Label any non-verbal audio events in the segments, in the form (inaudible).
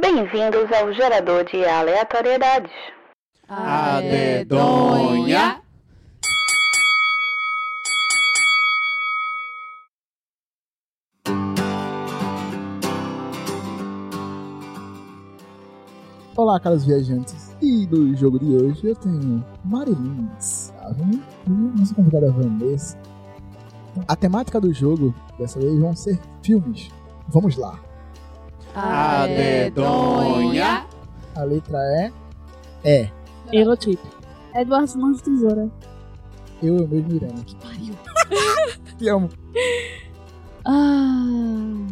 Bem-vindos ao gerador de aleatoriedades. A dedonha. Olá, caros viajantes. E no jogo de hoje eu tenho Marilyn Savin e nossa convidada Vanessa. A temática do jogo dessa vez vão ser filmes. Vamos lá. A dedonha. A letra é É. Eurotrip. Eduardo Mãos de Tesoura. Eu e o meu Miranda. Que pariu. (laughs) Te amo. Ah.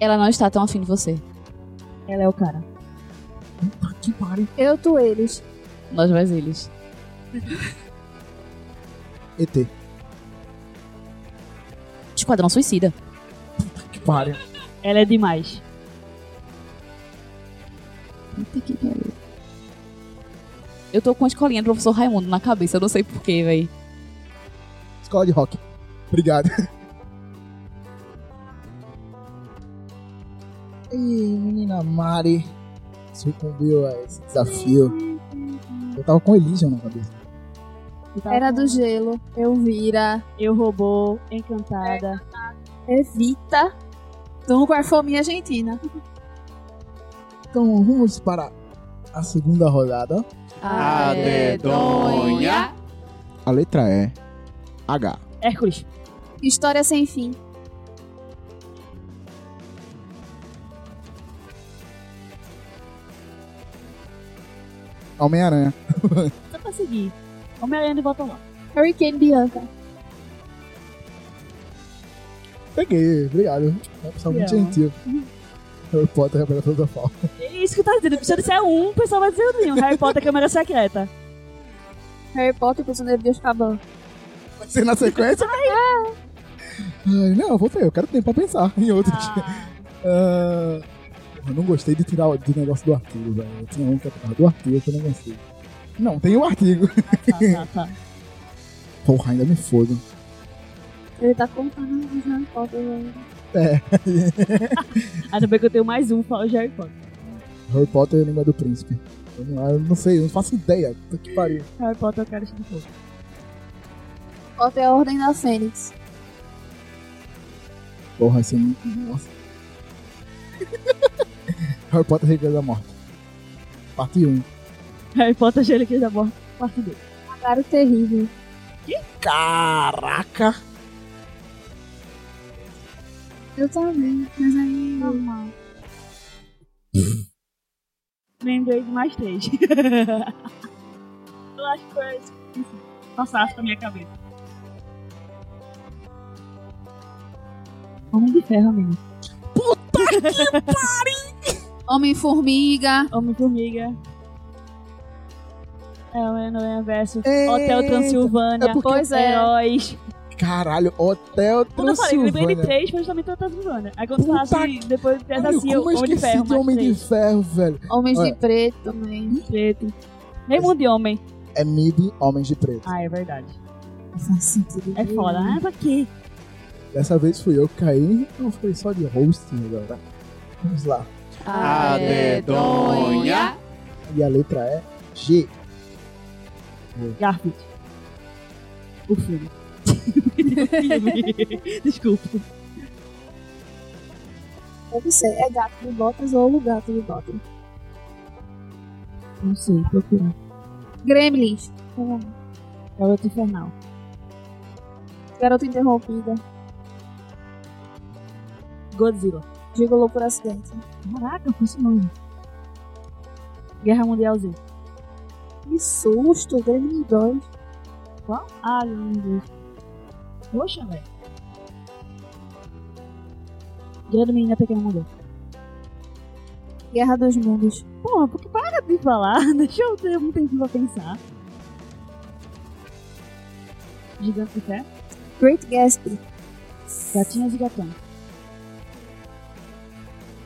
Ela não está tão afim de você. Ela é o cara. Puta que pariu. Eu, tu, eles. Nós mais eles. ET. Esquadrão Suicida. Ela é demais. Puta que pariu. Eu tô com a escolinha do professor Raimundo na cabeça, eu não sei porquê, véi. Escola de rock. Obrigado. Ih, menina Mari. Sucumbiu a esse desafio. Eu tava com Elysium na cabeça. Era do gelo. Elvira. Eu robô, encantada. Evita. Então, com a fominha argentina. Então vamos para a segunda rodada. A dedonha. A letra é H. Hércules. História sem fim. Homem-Aranha. Só pra seguir. Homem-Aranha de volta lá. Hurricane Bianca. Peguei, obrigado. É uma pessoa muito gentil. Harry Potter revela toda a falta. É isso que tá dizendo. Se eu disser um, o pessoal vai dizer o nenhum. Harry Potter, Câmara Secreta. Harry Potter, Prisioneiro de Azkaban. Vai ser na sequência? Ai, não, vou ter, eu quero tempo pra pensar em outros. Ah, eu não gostei de tirar o- do negócio do artigo, velho. Eu tinha um que era do artigo que eu não gostei. Não, tem o artigo. Tá, tá, tá. Porra, ainda me fodo. Ele tá contando os Harry Potter. né? É, (laughs) Ainda bem que eu tenho mais um, fala de Harry Potter. Harry Potter e a Língua do Príncipe. Eu não, eu não sei, eu não faço ideia. Puta que pariu. Harry Potter, eu quero de fogo. Potter é a Ordem da Fênix. Porra, esse é muito. Nossa. (laughs) Harry Potter Regra da Morte. Parte 1. Harry Potter, Relíquias da Morte, parte 2. Magaro Terrível. Caraca! Eu também, mas aí... Normal. (clears throat) Lembrei de mais três. (laughs) eu acho que foi isso. Passasse pra minha cabeça. Homem de ferro mesmo. (laughs) Homem-Formiga. Homem-Formiga. É, Homem-Aranha versus Eita, Hotel Transilvânia. é porque- Pois é. Heróis. Caralho, Hotel Quando eu falei, eu de Transilvânia. três, mas também Hotel Transilvânia. Aí quando Puta falasse, depois Caralho, assim, eu, Homem de Ferro, de Homem de. Ferro, velho? Homens Olha. de Preto também. Preto. Nem mundo de homem. É Mid Homens de Preto. Ah, é verdade. Faz sentido. É foda. Ah, pra quê? Dessa vez fui eu que caí, eu fui só de host agora. Vamos lá. A dedonha. E a letra é G. Garfield. O filme. (laughs) Desculpa. Deve ser. É gato de botas ou o gato de botas. Não sei, procura. Gremlins. Garota Infernal. Garota Interrompida. Godzilla. Gigolou por acidente. Caraca, foi esse nome. Guerra Mundial Z. Que susto. Gremlins 2. Qual? Ah, meu Deus. Poxa, velho. Dia do Menina Pequena Mulher. Guerra dos Mundos. Porra, porque para de falar. (laughs) Deixa eu ter um tempo pra pensar. Gigante de Fé. Great Gatsby. Gatinhas e Gatões.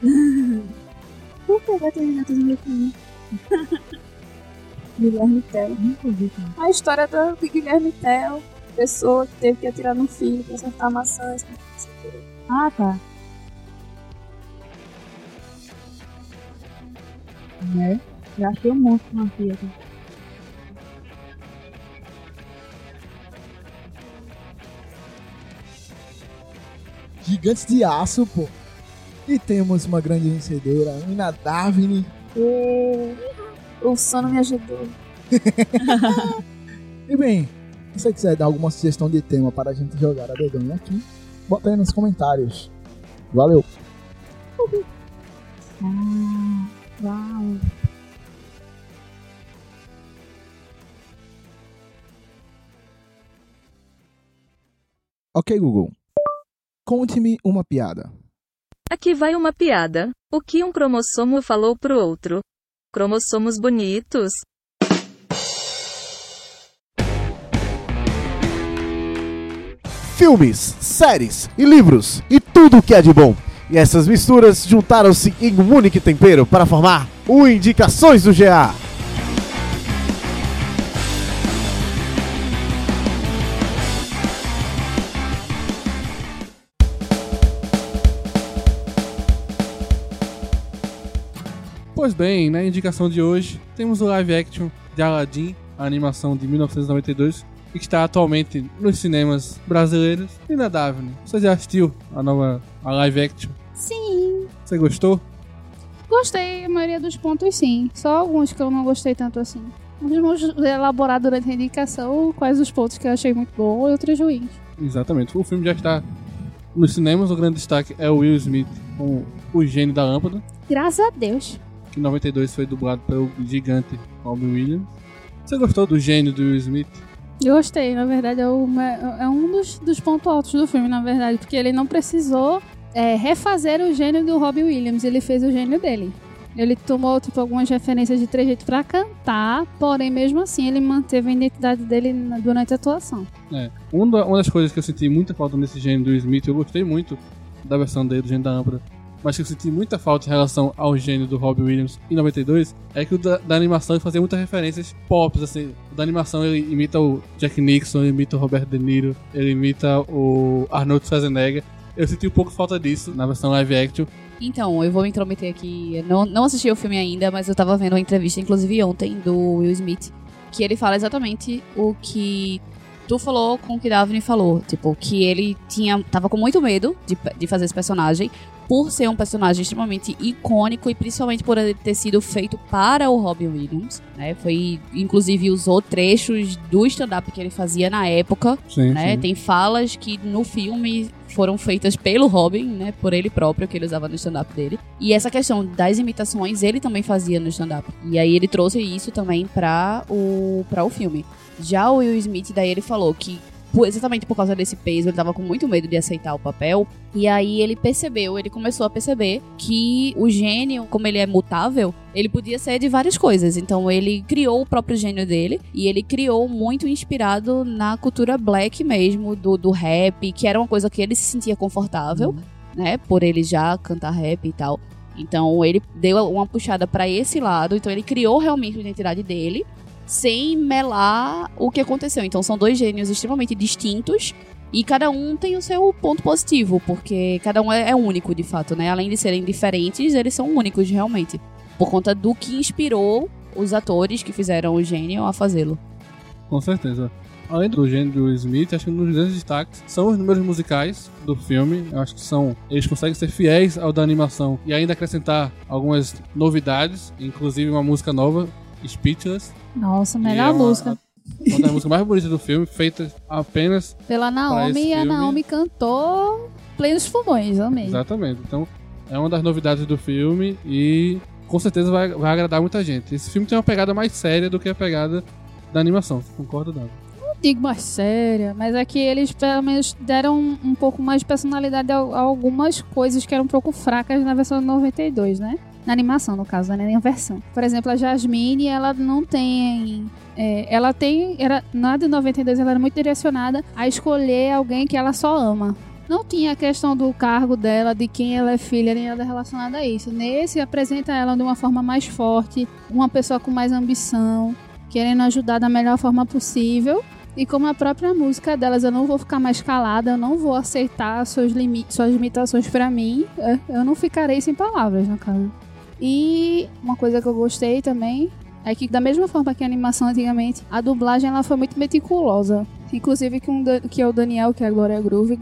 (laughs) Por que gato e gatos meio comum? (laughs) Guilherme Tell. A história do Guilherme Tell. Pessoa que teve que atirar no filho pra acertar maçãs. Ah, tá. Né? Já achei um monstro na vida. Gigantes de Aço, pô. E temos uma grande vencedora, a Davine. E... O sono me ajudou. (laughs) E bem, se você quiser dar alguma sugestão de tema para a gente jogar a dedonha aqui, bota aí nos comentários. Valeu! Ah, uau. Ok, Google. Conte-me uma piada. Aqui vai uma piada. O que um cromossomo falou pro outro? Cromossomos bonitos. Filmes, séries e livros e tudo o que é de bom. E essas misturas juntaram-se em um único tempero para formar o Indicações do GA. Pois bem, na indicação de hoje, temos o live action de Aladdin, a animação de 1992, que está atualmente nos cinemas brasileiros. E na Daphne, você já assistiu a nova a live action? Sim, Você gostou? gostei, a maioria dos pontos sim. Só alguns que eu não gostei tanto assim. Vamos elaborar durante a indicação quais os pontos que eu achei muito bom e outros ruins. Exatamente. O filme já está nos cinemas. O grande destaque é o Will Smith com o gênio da lâmpada, Graças a Deus. que em 92 foi dublado pelo gigante Robin Williams. Você gostou do gênio do Will Smith? Eu gostei, na verdade, é, uma- é um dos, dos pontos altos do filme, na verdade, porque ele não precisou é, refazer o gênio do Robbie Williams, ele fez o gênio dele. Ele tomou tipo, algumas referências de trejeito pra cantar, porém, mesmo assim, ele manteve a identidade dele durante a atuação. É. Uma da- uma das coisas que eu senti muita falta nesse gênio do Smith, eu gostei muito da versão dele, do gênio da lâmpada, mas que eu senti muita falta em relação ao gênio do Robbie Williams em 92, é que o da, da animação ele fazia muitas referências pop, assim. O da animação ele imita o Jack Nixon, ele imita o Robert De Niro, ele imita o Arnold Schwarzenegger. Eu senti um pouco falta disso na versão live action. Então, eu vou me intrometer aqui. Eu não, não assisti o filme ainda, mas eu tava vendo uma entrevista, inclusive ontem, do Will Smith, que ele fala exatamente o que tu falou com o que Daphne falou. Tipo, que ele tinha, tava com muito medo de, de fazer esse personagem, por ser um personagem extremamente icônico e principalmente por ele ter sido feito para o Robin Williams, né? Foi, inclusive, usou trechos do stand-up que ele fazia na época Sim, né? sim. Tem falas que no filme foram feitas pelo Robin, né? Por ele próprio, que ele usava no stand-up dele. E essa questão das imitações, ele também fazia no stand-up. E aí ele trouxe isso também pra o, pra o filme. Já o Will Smith, daí ele falou que exatamente por causa desse peso, ele tava com muito medo de aceitar o papel. E aí ele percebeu, ele começou a perceber que o gênio, como ele é mutável, ele podia ser de várias coisas. Então ele criou o próprio gênio dele e ele criou muito inspirado na cultura black mesmo, do, do rap, que era uma coisa que ele se sentia confortável, né? Por ele já cantar rap e tal. Então ele deu uma puxada pra esse lado, então ele criou realmente a identidade dele, sem melar o que aconteceu. Então são dois gênios extremamente distintos e cada um tem o seu ponto positivo, porque cada um é, é único de fato, né? Além de serem diferentes, eles são únicos realmente, por conta do que inspirou os atores que fizeram o gênio a fazê-lo. Com certeza. Além do gênio do Smith, acho que um dos grandes destaques são os números musicais do filme. Eu acho que são. Eles conseguem ser fiéis ao da animação e ainda acrescentar algumas novidades, inclusive uma música nova, Speechless. Nossa, melhor é uma- música. Uma das músicas mais bonitas do filme, feita apenas. Pela Naomi, e a Naomi cantou plenos pulmões, amei. Exatamente. Então, é uma das novidades do filme e com certeza vai, vai agradar muita gente. Esse filme tem uma pegada mais séria do que a pegada da animação. Concordo, Dado? Não digo mais séria, mas é que eles pelo menos deram um, um pouco mais de personalidade a, a algumas coisas que eram um pouco fracas na versão de 92, né? Na animação, no caso, né? Nem a versão. Por exemplo, a Jasmine, ela não tem. é, ela tem. Era, na de 92, ela era muito direcionada a escolher alguém que ela só ama. Não tinha a questão do cargo dela, de quem ela é filha, nem nada relacionado a isso. Nesse, apresenta ela de uma forma mais forte, uma pessoa com mais ambição, querendo ajudar da melhor forma possível. E como a própria música delas, eu não vou ficar mais calada, eu não vou aceitar seus limites, suas limitações pra mim, é, eu não ficarei sem palavras, no caso. E uma coisa que eu gostei também é que, da mesma forma que a animação antigamente, a dublagem ela foi muito meticulosa. Inclusive que, um, que é o Daniel, que é a Glória Groove,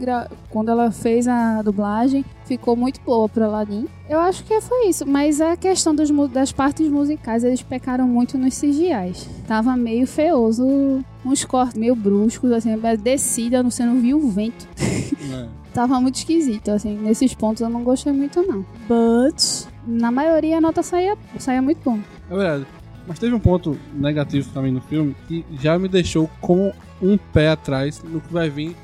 quando ela fez a dublagem, ficou muito boa pro Aladdin. Eu acho que foi isso, mas a questão dos, das partes musicais, eles pecaram muito nos CGIs. Tava meio feioso, uns cortes meio bruscos, assim, a descida, você não viu o vento. É. (laughs) Tava muito esquisito, assim, nesses pontos eu não gostei muito não. But, na maioria a nota saía, saía muito bom. É verdade. Mas teve um ponto negativo mim no filme que já me deixou com um pé atrás no que vai vir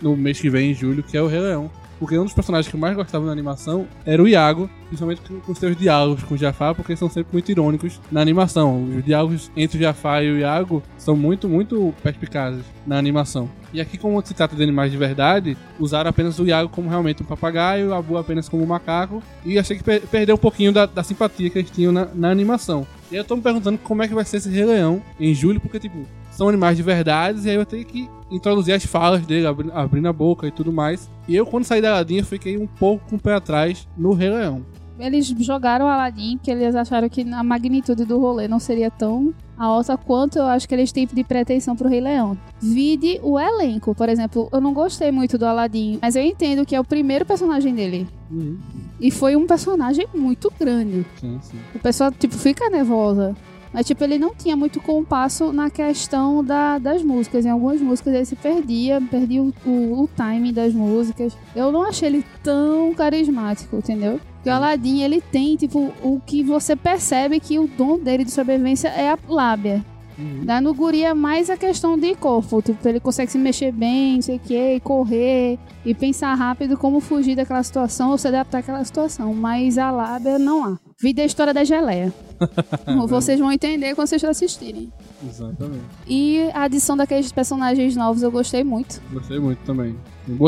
no mês que vem, em julho, que é o Rei Leão. Porque um dos personagens que eu mais gostava na animação era o Iago, principalmente com, seus diálogos com o Jafar, porque são sempre muito irônicos na animação. Os diálogos entre o Jafar e o Iago são muito, muito perspicazes na animação. E aqui, como se trata de animais de verdade, usaram apenas o Iago como realmente um papagaio, o Abu apenas como um macaco, e achei que per- perdeu um pouquinho da, da simpatia que eles tinham na, na animação. E eu tô me perguntando como é que vai ser esse Rei Leão em julho, porque, tipo, são animais de verdade, e aí eu tenho que introduzir as falas dele, abri- abrindo a boca e tudo mais. E eu, quando saí da Aladdin, eu fiquei um pouco com o pé atrás no Rei Leão. Eles jogaram o Aladdin, que eles acharam que a magnitude do rolê não seria tão alta quanto eu acho que eles têm de pretensão pro Rei Leão. Vide o elenco, por exemplo, eu não gostei muito do Aladdin, mas eu entendo que é o primeiro personagem dele. Uhum. E foi um personagem muito grande. Sim, sim. O pessoal, tipo, fica nervosa. Mas, tipo, ele não tinha muito compasso na questão da, das músicas. Em algumas músicas ele se perdia, perdia o, o, o timing das músicas. Eu não achei ele tão carismático, entendeu? Porque o Aladdin, ele tem, tipo, o que você percebe que o dom dele de sobrevivência é a lábia. Né? No guri é mais a questão de corpo. Tipo, ele consegue se mexer bem, não sei o que, e correr, e pensar rápido como fugir daquela situação ou se adaptar àquela situação. Mas a lábia não há. Vida é a história da geleia. (laughs) Vocês vão entender quando vocês assistirem. Exatamente. E a adição daqueles personagens novos eu gostei muito. Gostei muito também.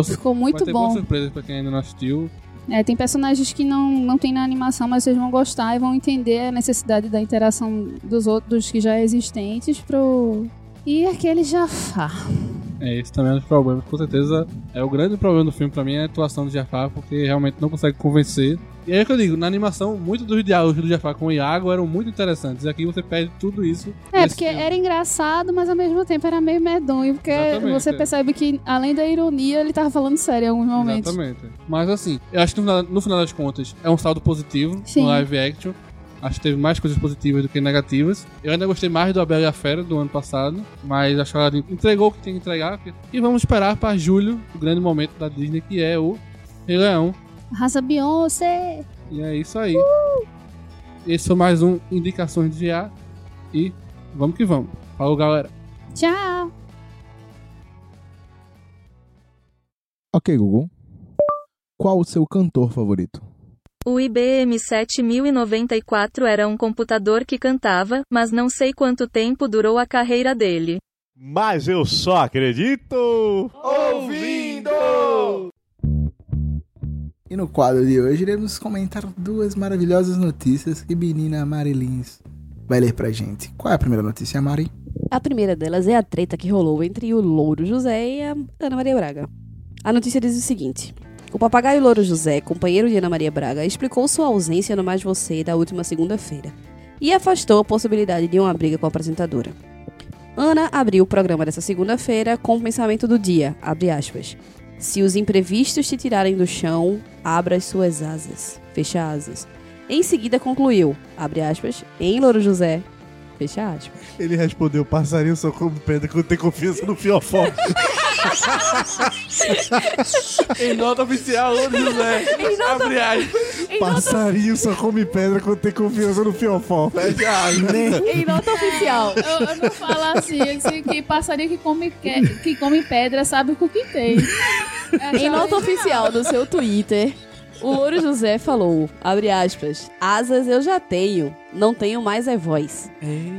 Ficou muito vai ter bom. boas surpresas pra quem ainda não assistiu. É, tem personagens que não, não tem na animação, mas vocês vão gostar e vão entender a necessidade da interação dos outros que já existentes pro. E aquele Jafar. É, esse também é um dos problemas. Com certeza é o grande problema do filme pra mim é a atuação do Jafar, porque realmente não consegue convencer. E aí é que eu digo, na animação, muitos dos diálogos do Jafar com o Iago eram muito interessantes. E aqui você perde tudo isso. É, porque filme. era engraçado, mas ao mesmo tempo era meio medonho, porque Exatamente, você é. percebe que, além da ironia, ele tava falando sério em alguns momentos. Exatamente. Mas assim, eu acho que no final, no final das contas é um saldo positivo Sim. no live action. Acho que teve mais coisas positivas do que negativas. Eu ainda gostei mais do A Bela e a Fera do ano passado, mas acho que ela entregou o que tem que entregar. E vamos esperar para julho, o grande momento da Disney, que é o Rei Leão. Raça Beyoncé! E é isso aí. Esse foi mais um Indicações de GA. E vamos que vamos. Falou, galera. Tchau! Ok, Google. Qual o seu cantor favorito? O IBM 7094 era um computador que cantava, mas não sei quanto tempo durou a carreira dele. Mas eu só acredito ouvindo! E no quadro de hoje iremos comentar duas maravilhosas notícias que menina Marilins vai ler pra gente. Qual é a primeira notícia, Mari? A primeira delas é a treta que rolou entre o Louro José e a Ana Maria Braga. A notícia diz o seguinte: O papagaio Louro José, companheiro de Ana Maria Braga, explicou sua ausência no Mais Você da última segunda-feira e afastou a possibilidade de uma briga com a apresentadora. Ana abriu o programa dessa segunda-feira com o pensamento do dia, aspas. Se os imprevistos te tirarem do chão, abra as suas asas, fecha asas. Em seguida concluiu, abre aspas, em Louro José, fecha aspas. Ele respondeu: passarinho só come pedra quando tem confiança no fiofó. (laughs) em nota oficial, Louro José. Em nota- Abre aspas. Em nota- passarinho só come pedra quando tem confiança no fiofó. Em nota oficial. Eu, eu não falo assim, esse que passarinho que come, que, que come pedra sabe o que tem. É Em nota oficial do seu Twitter, o Louro José falou, abre aspas, asas eu já tenho, não tenho mais é voz.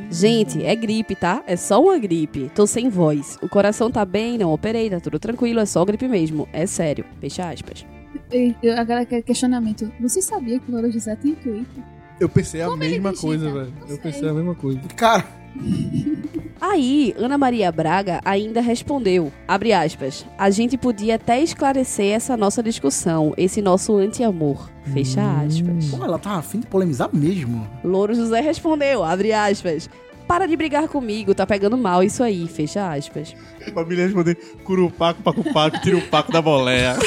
Gente, é gripe, tá? É só uma gripe. Tô sem voz. O coração tá bem, não operei, tá tudo tranquilo, é só gripe mesmo. É sério. Fecha aspas. E, eu- Agora que é questionamento. Você sabia que o Louro José tem Twitter? Eu pensei a Como ele mesma coisa, velho. Eu sei. pensei a mesma coisa. Cara, (laughs) Aí, Ana Maria Braga ainda respondeu, abre aspas, a gente podia até esclarecer essa nossa discussão, esse nosso anti-amor, fecha aspas. Pô, ela tava afim de polemizar mesmo. Louro José respondeu, abre aspas, para de brigar comigo, tá pegando mal isso aí, fecha aspas. Família responder curupaco, paco-paco, tira o paco da boleia. (laughs)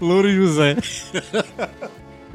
Louro José.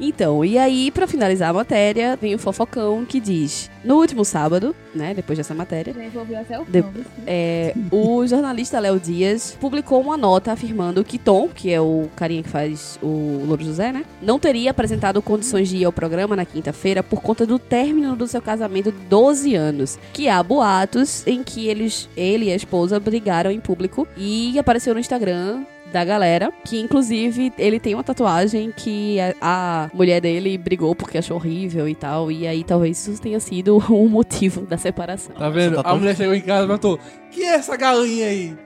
Então, e aí, pra finalizar a matéria, vem o fofocão que diz: No último sábado, né, depois dessa matéria, envolveu até o De- nome. é, o jornalista Léo Dias publicou uma nota afirmando que Tom, que é o carinha que faz o Louro José, né, não teria apresentado condições de ir ao programa na quinta-feira por conta do término do seu casamento de 12 anos. Que há boatos em que eles, ele e a esposa brigaram em público e apareceu no Instagram da galera, que inclusive ele tem uma tatuagem que a, a mulher dele brigou porque achou horrível e tal, e aí talvez isso tenha sido (laughs) o motivo da separação. Tá vendo? A mulher chegou em casa e perguntou: Que é essa galinha aí?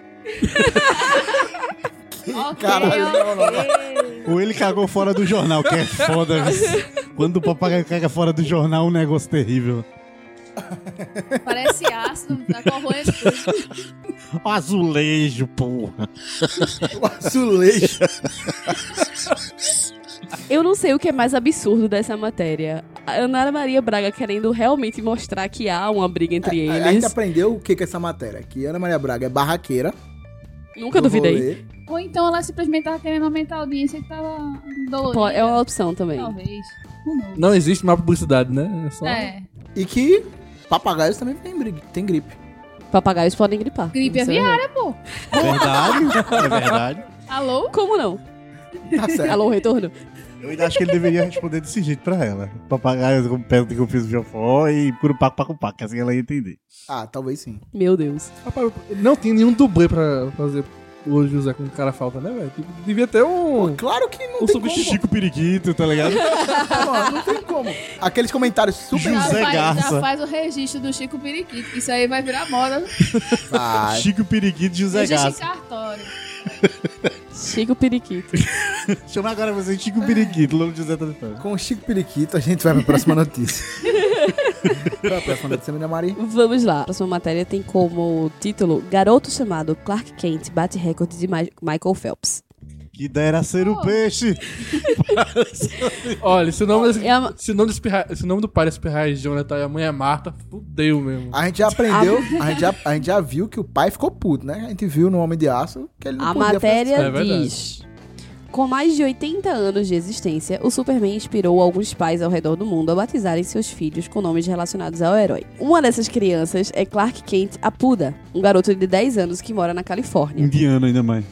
Caralho, não, não, não. Ou ele cagou fora do jornal, que é foda. Quando o papagaio caga fora do jornal, um negócio terrível. (laughs) Parece ácido, tá corroendo tudo. O azulejo, porra. (laughs) O azulejo. Eu não sei o que é mais absurdo dessa matéria. A Ana Maria Braga querendo realmente mostrar que há uma briga entre A, a gente eles. aprendeu o que que é essa matéria. Que Ana Maria Braga é barraqueira. Nunca duvidei. Ou então ela simplesmente tava querendo aumentar a audiência que tava dolorida. Pô, É uma opção também. Talvez. Não existe má publicidade, né? É só... É. E que papagaios também tem gripe. Papagaios podem gripar. Gripe Isso é aviária, pô. Verdade, (laughs) é verdade. Alô? Como não? Tá certo. Alô, retorno? Eu ainda acho que ele deveria responder desse jeito pra ela. Papagaio com perto que eu fiz o Jofó e curupaco, paco, paco, que assim ela ia entender. Ah, talvez sim. Meu Deus. Rapaz, não tem nenhum dublê pra fazer José com cara falta, né, velho? Tipo, Devia ter um. Claro que não um tem substituto. Chico Periquito, tá ligado? (laughs) como. Mano, não tem como. Aqueles comentários super... Já José faz, Garça. já faz o registro do Chico Periquito, isso aí vai virar moda. Vai. Chico Periquito e José Registro em Gasso. cartório. (laughs) Chico Periquito. (laughs) Chama agora você Chico Periquito, tá de fora. Com o Chico Periquito, a gente vai pra próxima notícia. (laughs) pra próxima notícia, Ana Maria. Vamos lá. A próxima matéria tem como título Garoto chamado Clark Kent bate recorde de Ma- Michael Phelps. Que dera ser o peixe. (laughs) Olha, se o nome, desse, É a- se o nome, desse pirra- se o nome do pai desse pirra é Jonathan e a mãe é Marta, fudeu mesmo. A gente já aprendeu, (laughs) a gente já, a gente já viu que o pai ficou puto, né? A gente viu no Homem de Aço que ele não A podia matéria É verdade. diz: Com mais de 80 anos de existência, o Superman inspirou alguns pais ao redor do mundo a batizarem seus filhos com nomes relacionados ao herói. Uma dessas crianças é Clark Kent Apuda, um garoto de 10 anos que mora na Califórnia. Indiano ainda mais.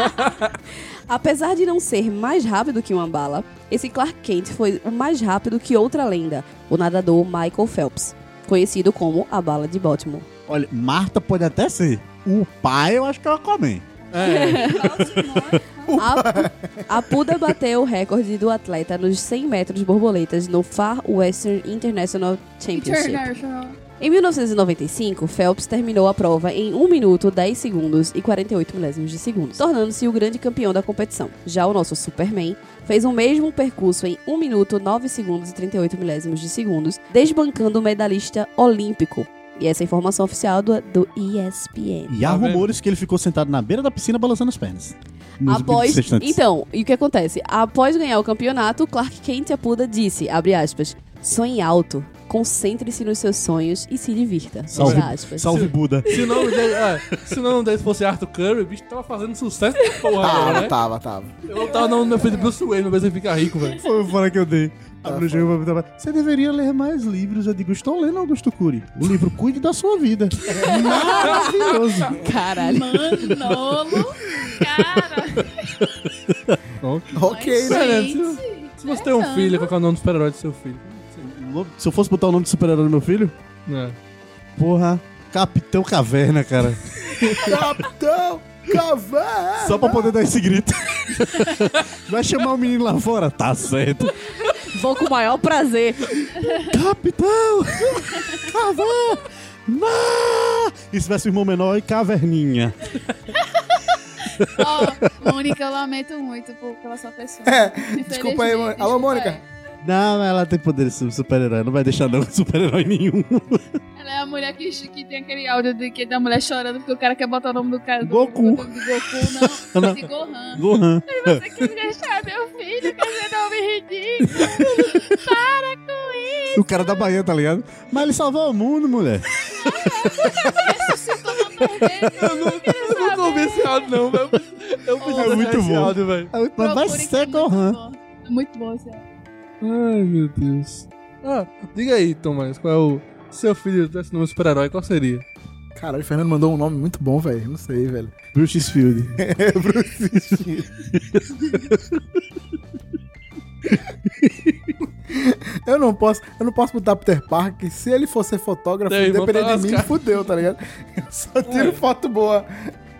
(laughs) Apesar de não ser mais rápido que uma bala, esse Clark Kent foi o mais rápido que outra lenda, o nadador Michael Phelps, conhecido como a bala de Baltimore. Olha, Marta pode até ser. O pai eu acho que é o Aquaman. É, A, (laughs) a Puda bateu o recorde do atleta nos 100 metros borboletas no Far Western International Championship. International. Em 1995, Phelps terminou a prova em 1 minuto 10 segundos e 48 milésimos de segundo, tornando-se o grande campeão da competição. Já o nosso Superman fez o mesmo percurso em 1 minuto 9 segundos e 38 milésimos de segundos, desbancando o medalhista olímpico. E essa é a informação oficial do, do ESPN. E há Tá rumores que ele ficou sentado na beira da piscina balançando as pernas. Após, então, e o que acontece? Após ganhar o campeonato, Clark Kent Apuda disse, abre aspas, sonhe alto, concentre-se nos seus sonhos e se divirta. Salve, salve Buda. se, o nome dele, é, se o nome dele fosse Arthur Curry, o bicho tava fazendo sucesso porra agora, Tava, né? tava, tava. Eu tava no meu filho Bruce Wayne, meu você fica rico, velho. Foi fora que eu dei. Tá Abre o jogo pra Você deveria ler mais livros. Eu digo, estou lendo Augusto Cury. O livro Cuide da Sua Vida. Maravilhoso. Caralho. Manolo, cara. (laughs) Ok, né? Se, se você tem um filho, qual que é o nome do super-herói do seu filho? Se eu fosse botar o nome de super-herói no meu filho, É. porra, Capitão Caverna, cara. (laughs) Capitão Caverna! Só pra poder dar esse grito. (laughs) Vai chamar o menino lá fora? Tá certo. Vou com o maior prazer. Capitão Caverna! E se tivesse um irmão menor e Caverninha. (laughs) Ó, Mônica, eu lamento muito por, pela sua pessoa. É, desculpa aí, Mônica. Alô, Mônica. aí. Não, ela tem poder de super-herói. Não vai deixar não (laughs) super-herói nenhum. Ela é a mulher que, que tem aquele áudio de, que, da mulher chorando porque o cara quer botar o nome do cara. do- Goku. Do, do Goku, não. (laughs) Não. De Gohan. Gohan. Aí você quer deixar meu filho com esse nome ridículo. Para com isso. O cara da Bahia, tá ligado? Mas ele salvou o mundo, mulher. Eu nunca ouvi esse áudio, não, velho. Eu preciso É achar muito bom. áudio, velho. Mas vai ser Gohan. É muito bom esse áudio. Ai, meu Deus. Ah, diga aí, Thomas, qual é o seu filho tivesse nome super-herói, qual seria? Caralho, o Fernando mandou um nome muito bom, velho. Não sei, velho. Bruce Field. (laughs) É, Bruce Field. Eu não posso, eu não posso botar Peter Parker. Se ele for ser fotógrafo, dependendo tá de mim, fudeu, tá ligado? Eu só tiro foto boa.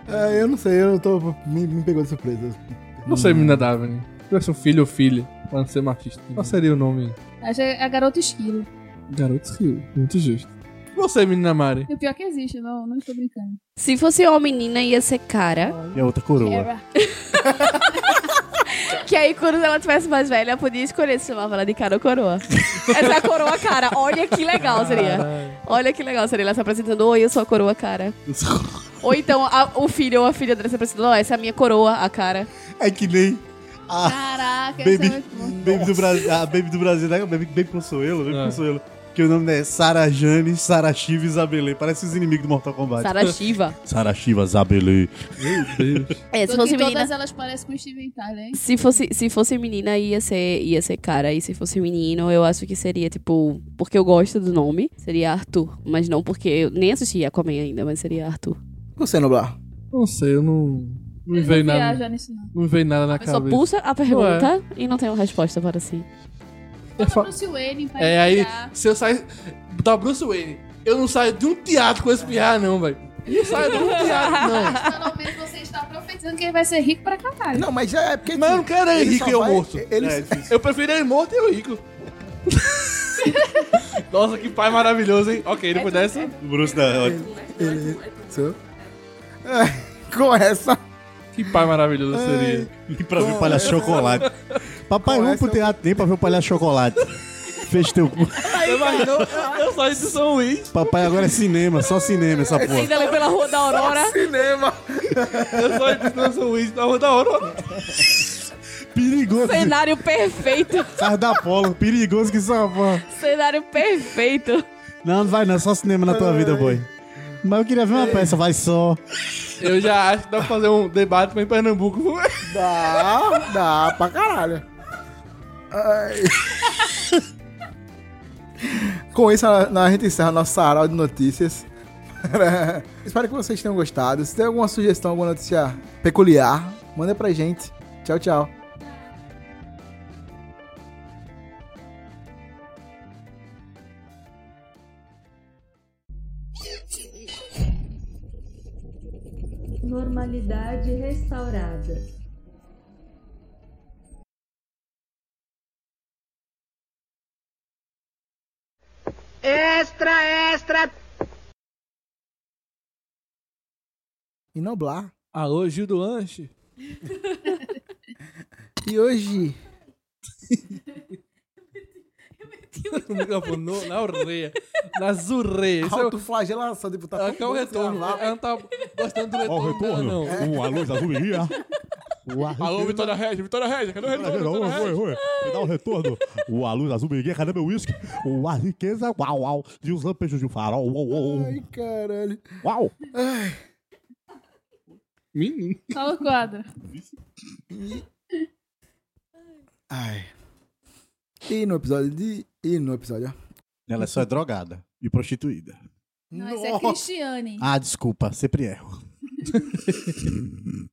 É, eu não sei, eu tô. Me, me pegou de surpresa. Não sei, menina Daphne. Se tivesse um filho ou filha, pra não ser machista, qual seria o nome? Acho que é a garota esquilo. Garoto Rio. Muito justo. E você, menina Mari? E o pior que existe, não, não estou brincando. Se fosse uma menina, ia ser cara. E a outra coroa. Era. (laughs) Que aí, quando ela tivesse mais velha, eu podia escolher se chamava ela de cara ou coroa. Essa é a coroa cara. Olha que legal seria. Olha que legal seria ela se apresentando. Oi, eu sou a coroa cara. Ou então a- o filho ou a filha dela se apresentando. Ó, essa é a minha coroa, a cara. É que nem a Caraca, Baby, esse é. Baby do Brasil. A Baby do Brasil, né? Baby, Baby Consuelo, Baby Ah. Consuelo. Que o nome é Sarah Jane, Sarah Shiva e Isabelle. Parece os inimigos do Mortal Kombat. Sarah (laughs) Shiva. Sarah Shiva, Isabelle. Meu Deus. É, se fosse menina. todas elas parecem com o Steven Tyler, hein? Se fosse, se fosse menina, ia ser, ia ser cara. E se fosse menino, eu acho que seria, tipo, porque eu gosto do nome, seria Arthur. Mas não porque eu nem assisti Aquaman ainda, mas seria Arthur. Você, Noblar? Não sei, eu não. Não veio não nada. nisso, não. Não veio nada na Eu só cabeça. pulsa a pergunta e não tenho resposta para si. Bota fa- Bruce Wayne pra É, aí, se eu sair. Botar Bruce Wayne, eu não saio de um teatro com esse não, velho. Eu não saio de um teatro, (laughs) não. Pelo menos você está profetizando que ele vai ser rico pra caralho. Não, mas já é porque. Mas eu não quero ele rico e eu vai- morto. ele- É, eu prefiro ele morto e eu rico. (laughs) Nossa, que pai maravilhoso, hein? Ok, depois dessa. O Bruce da. (laughs) É, com essa. Que pai maravilhoso seria. E pra ver o palhaço chocolate. Papai, vamos pro teatro nem pra ver o palhaço chocolate. Fez teu cu. Você imaginou? Eu, eu saí de São Luís. Papai agora é cinema, só cinema essa porra. Ainda ali pela Rua da Aurora. Cinema. Eu saí de São Luís na rua da hora. Perigoso. Cenário perfeito. Sai da polo, perigoso que só. Cenário perfeito. Não, não vai não, só cinema na tua vida, boy. Mas eu queria ver uma peça, vai só. Eu já acho que dá pra fazer um debate pra em Pernambuco. Dá, dá pra caralho. Ai. Com isso, a, a gente encerra nosso sarau de notícias. (laughs) Espero que vocês tenham gostado. Se tem alguma sugestão, alguma notícia peculiar, manda pra gente. Tchau, tchau. Restaurada. Extra, extra. E Noblar. Alô, Gil do Lanche. (laughs) E hoje. (laughs) (laughs) O microfone no- na orelha. Na zurreia. É o- Autoflagelação de botar Aqui é o retorno. Ela não tá gostando do Ó, retorno. o retorno. dela, não. O a luz azul viria. O a- Alô, Vitória Regia, Vitória Regia, cadê o retorno? Oi, Vitória oi, Regia? oi. Me dá o retorno. O a luz azul viria, cadê meu uísque? O a riqueza, uau, uau. E os lampejos de um farol, uau, uau. Ai, caralho. Uau. Ai. Menino. Fala o quadro. Ai. E no episódio de. E no episódio. Ela só é drogada e prostituída. Não, esse é Cristiane. Ah, desculpa, sempre erro. (laughs)